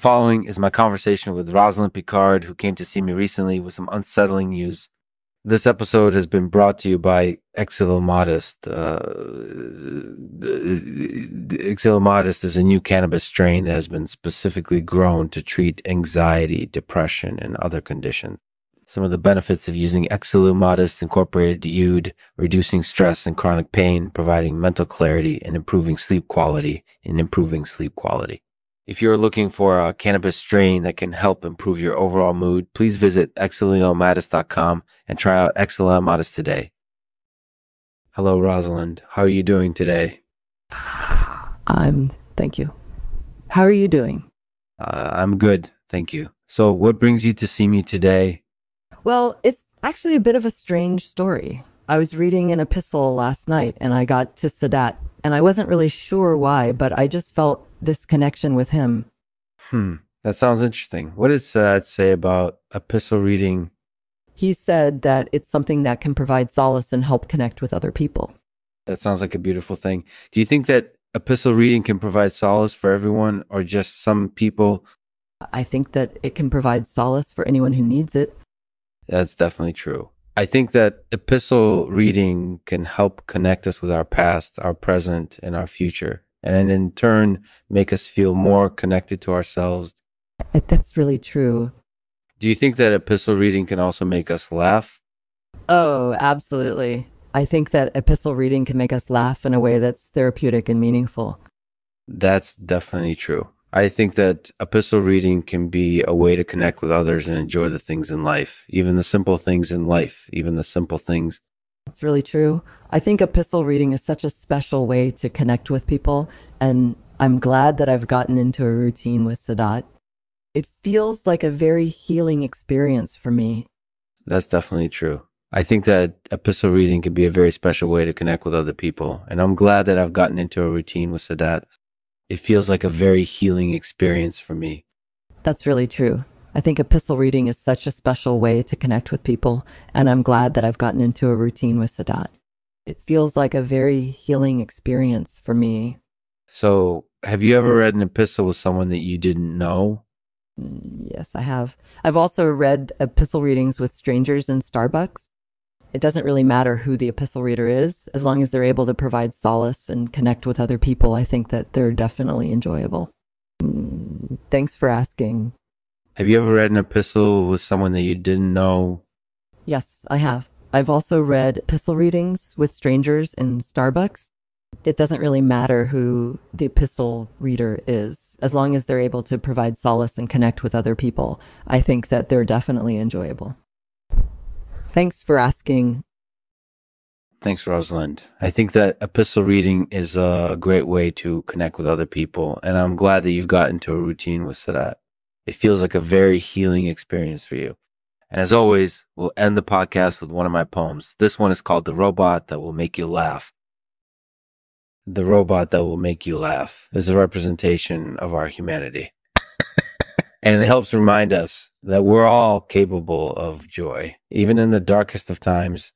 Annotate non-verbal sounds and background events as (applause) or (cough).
following is my conversation with Rosalind Picard, who came to see me recently with some unsettling news. This episode has been brought to you by Exilomodest. Uh, Exilomodest is a new cannabis strain that has been specifically grown to treat anxiety, depression, and other conditions. Some of the benefits of using Exilomodest incorporated Oud, reducing stress and chronic pain, providing mental clarity, and improving sleep quality, and improving sleep quality. If you're looking for a cannabis strain that can help improve your overall mood, please visit exiliomatis.com and try out Exiliomatis today. Hello, Rosalind. How are you doing today? I'm, thank you. How are you doing? Uh, I'm good, thank you. So, what brings you to see me today? Well, it's actually a bit of a strange story. I was reading an epistle last night and I got to Sadat, and I wasn't really sure why, but I just felt this connection with him. Hmm, that sounds interesting. What does Sadat say about epistle reading? He said that it's something that can provide solace and help connect with other people. That sounds like a beautiful thing. Do you think that epistle reading can provide solace for everyone or just some people? I think that it can provide solace for anyone who needs it. That's definitely true. I think that epistle reading can help connect us with our past, our present, and our future, and in turn make us feel more connected to ourselves. That's really true. Do you think that epistle reading can also make us laugh? Oh, absolutely. I think that epistle reading can make us laugh in a way that's therapeutic and meaningful. That's definitely true. I think that epistle reading can be a way to connect with others and enjoy the things in life, even the simple things in life, even the simple things. It's really true. I think epistle reading is such a special way to connect with people. And I'm glad that I've gotten into a routine with Sadat. It feels like a very healing experience for me. That's definitely true. I think that epistle reading can be a very special way to connect with other people. And I'm glad that I've gotten into a routine with Sadat. It feels like a very healing experience for me. That's really true. I think epistle reading is such a special way to connect with people. And I'm glad that I've gotten into a routine with Sadat. It feels like a very healing experience for me. So, have you ever read an epistle with someone that you didn't know? Yes, I have. I've also read epistle readings with strangers in Starbucks. It doesn't really matter who the epistle reader is, as long as they're able to provide solace and connect with other people. I think that they're definitely enjoyable. Mm, thanks for asking. Have you ever read an epistle with someone that you didn't know? Yes, I have. I've also read epistle readings with strangers in Starbucks. It doesn't really matter who the epistle reader is, as long as they're able to provide solace and connect with other people. I think that they're definitely enjoyable. Thanks for asking. Thanks, Rosalind. I think that epistle reading is a great way to connect with other people, and I'm glad that you've gotten into a routine with Sadat. It feels like a very healing experience for you. And as always, we'll end the podcast with one of my poems. This one is called The Robot That Will Make You Laugh. The robot that will make you laugh is a representation of our humanity. (laughs) and it helps remind us that we're all capable of joy. Even in the darkest of times,